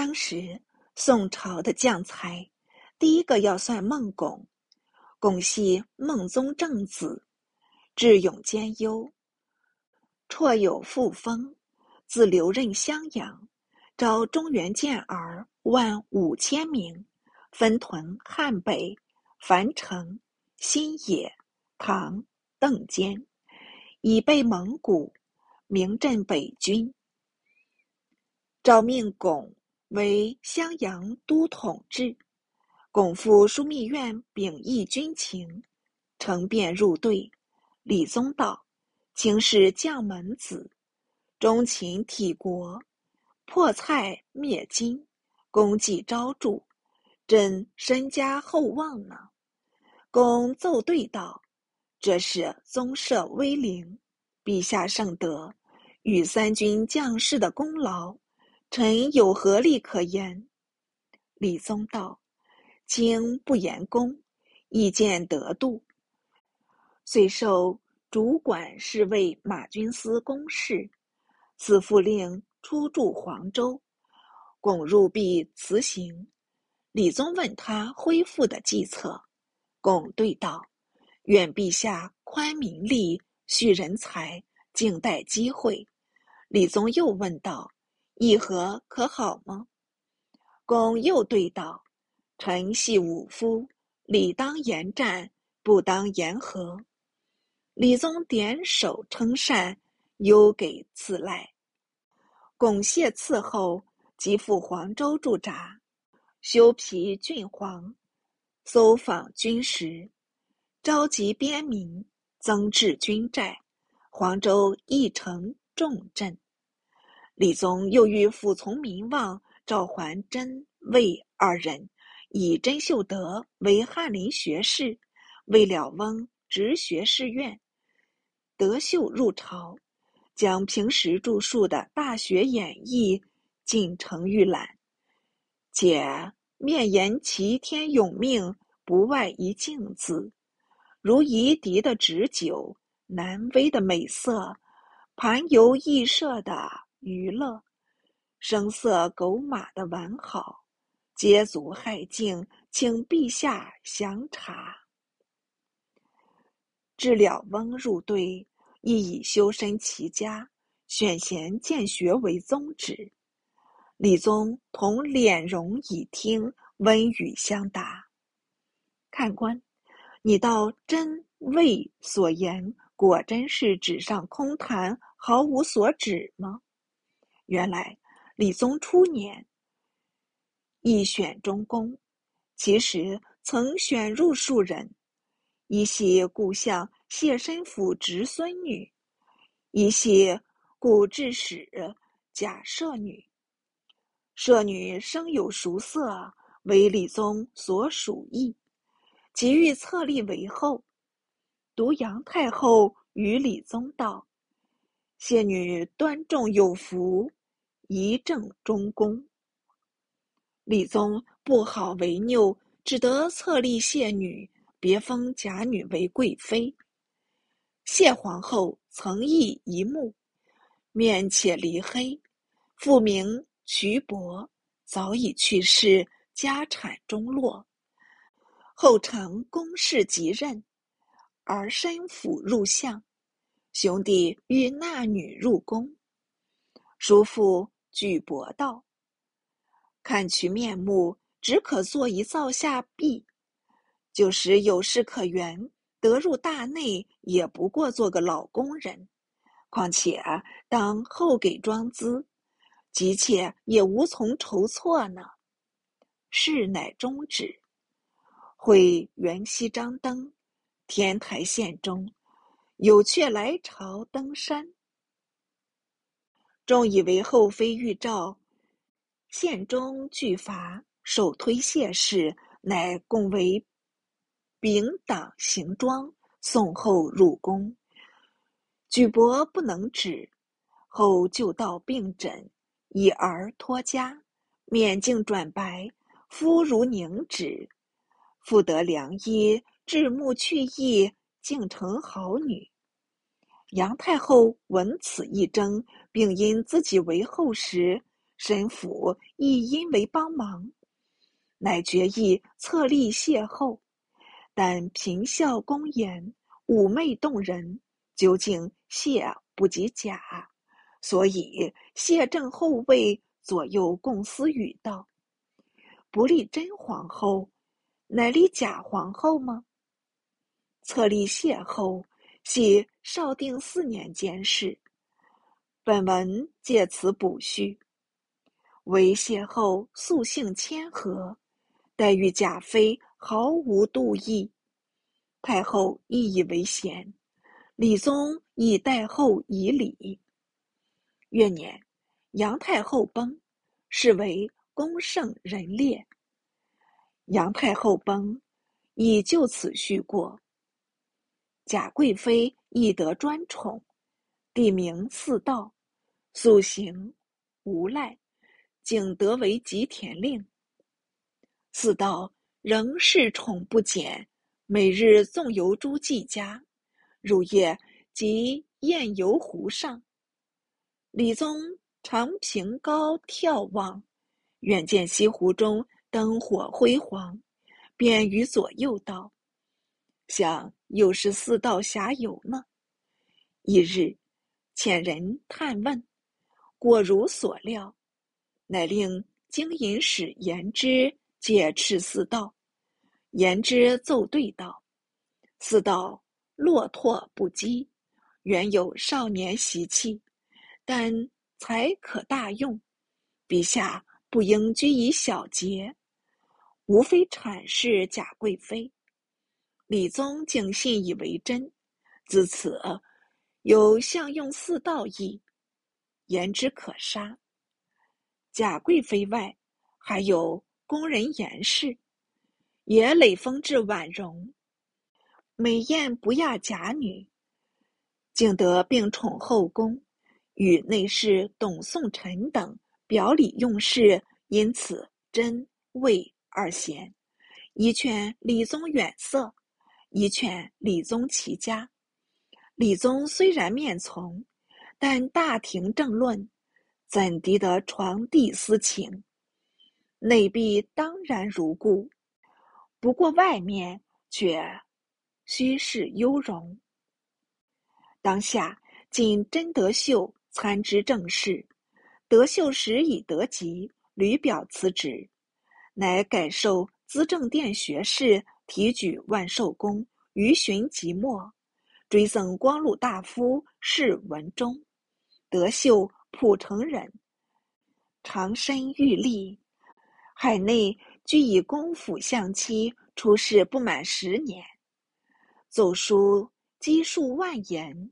当时宋朝的将才，第一个要算孟拱。拱系孟宗正子，智勇兼优，绰有副封，自留任襄阳，招中原健儿万五千名，分屯汉北、樊城、新野、唐、邓间，以备蒙古，名震北军。诏命巩为襄阳都统制。巩赴枢密院禀议军情，乘便入队。李宗道：“卿是将门子，忠勤体国，破蔡灭金，功绩昭著，朕身家厚望呢。”公奏对道：“这是宗社威灵，陛下圣德，与三军将士的功劳。”臣有何力可言？李宗道：“卿不言功，亦见得度。遂受主管侍卫马军司公事，此复令出驻黄州。巩入壁辞行。李宗问他恢复的计策，巩对道：‘愿陛下宽民力，恤人才，静待机会。’李宗又问道。”议和可好吗？公又对道：“臣系武夫，理当言战，不当言和。”李宗点首称善，优给赐赖。巩谢赐后，即赴黄州驻扎，修皮郡皇，搜访军实，召集边民，增置军寨，黄州一城重镇。李宗又欲辅从民望，召还真、魏二人，以甄秀德为翰林学士，为了翁直学士院。德秀入朝，将平时著述的《大学演义》进呈预览，且面言齐天永命，不外一镜子，如夷狄的旨酒，南威的美色，盘游羿射的。娱乐，声色狗马的完好，皆足害敬，请陛下详查。知了翁入队，亦以修身齐家、选贤荐学为宗旨。李宗同敛容以听，温语相答。看官，你道真魏所言，果真是纸上空谈，毫无所指吗？原来李宗初年亦选中宫，其实曾选入数人，一系故相谢申府侄孙女，一系故治使贾舍女。舍女生有熟色，为李宗所属意，即欲册立为后。独杨太后与李宗道：“谢女端重有福。”一正中宫，李宗不好为拗，只得册立谢女，别封贾女为贵妃。谢皇后曾谥一目，面且离黑，父名瞿伯，早已去世，家产中落。后承宫室即任，而身府入相，兄弟欲纳女入宫，叔父。举伯道：“看其面目，只可做一灶下婢。就使有事可圆，得入大内，也不过做个老工人。况且当后给庄资，急切也无从筹措呢。事乃终止。会元夕张灯，天台县中，有雀来朝登山。”众以为后妃欲召，县中拒伐，首推谢氏，乃共为丙党行装，送后入宫。举伯不能止，后就到病诊，以儿托家，面镜转白，肤如凝脂，复得良医，治目去翳，竟成好女。杨太后闻此一争，并因自己为后时，神府亦因为帮忙，乃决意册立谢后。但平笑公言，妩媚动人，究竟谢不及贾，所以谢正后位左右共思语道：“不立真皇后，乃立假皇后吗？”册立谢后，系绍定四年间事。本文借此补叙。为谢后素性谦和，待遇贾妃。毫无妒意，太后亦以为贤。李宗以代后以礼。越年，杨太后崩，是为公圣人烈。杨太后崩，已就此叙过。贾贵妃亦得专宠，地名四道，素行无赖，竟得为吉田令。四道。仍恃宠不减，每日纵游诸妓家，入夜即宴游湖上。李宗常凭高眺望，远见西湖中灯火辉煌，便与左右道：“想又是四道侠游呢。”一日，遣人探问，果如所料，乃令京尹使言之。解斥四道，言之奏对道：“四道落拓不羁，原有少年习气，但才可大用。陛下不应拘以小节，无非阐释贾贵妃。”李宗竟信以为真，自此有相用四道义，言之可杀。贾贵妃外，还有。宫人言氏，也累封至婉容，美艳不亚贾女，竟得并宠后宫，与内侍董宋臣等表里用事，因此真魏二贤，一劝李宗远色，以劝李宗齐家。李宗虽然面从，但大庭正论，怎敌得床地私情？内壁当然如故，不过外面却虚饰幽容。当下仅真德秀参知政事，德秀时已得疾，屡表辞职，乃改授资政殿学士，提举万寿宫，余寻即墨，追赠光禄大夫，谥文忠。德秀蒲城人，长身玉立。海内俱以公府相妻，出仕不满十年，奏书积数万言，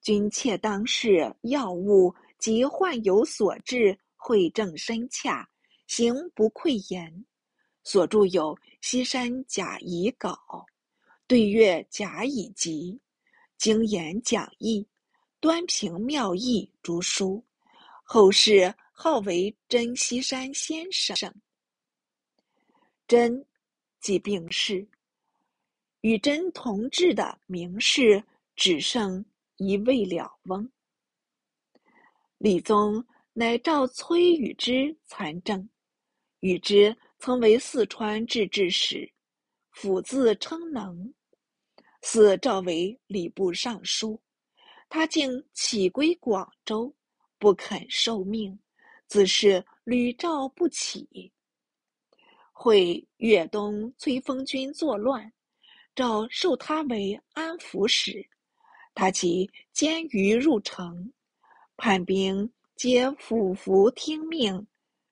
君妾当世要务及患有所至，会正深洽，行不愧言。所著有《西山甲乙稿》《对月甲乙集》，经言讲义，端平妙义诸书，后世号为真西山先生。真，即病逝。与真同治的名士只剩一位了翁。李宗乃召崔与之参政，与之曾为四川制置使，甫自称能，似召为礼部尚书，他竟起归广州，不肯受命，自是屡召不起。会越东崔封军作乱，诏授他为安抚使。他即监于入城，叛兵皆俯伏听命，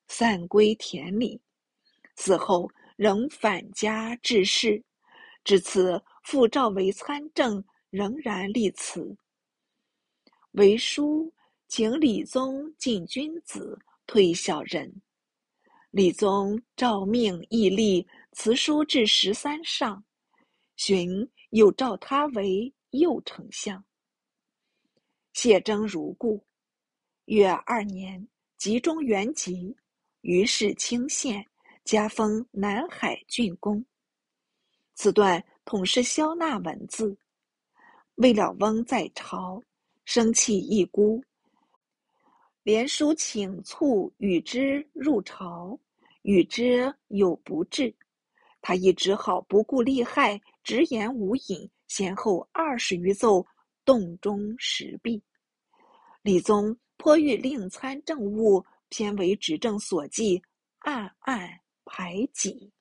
散归田里。死后仍返家致仕，至此复召为参政，仍然立辞。为书请李宗进君子，退小人。李宗诏命义立辞书至十三上，寻又召他为右丞相。谢征如故。月二年，集中原籍，于是清县，加封南海郡公。此段统是萧纳文字。魏了翁在朝，生气一孤，连书请促与之入朝，与之有不至，他亦只好不顾利害，直言无隐，先后二十余奏，洞中石壁。李宗颇欲另参政务，偏为执政所忌，暗暗排挤。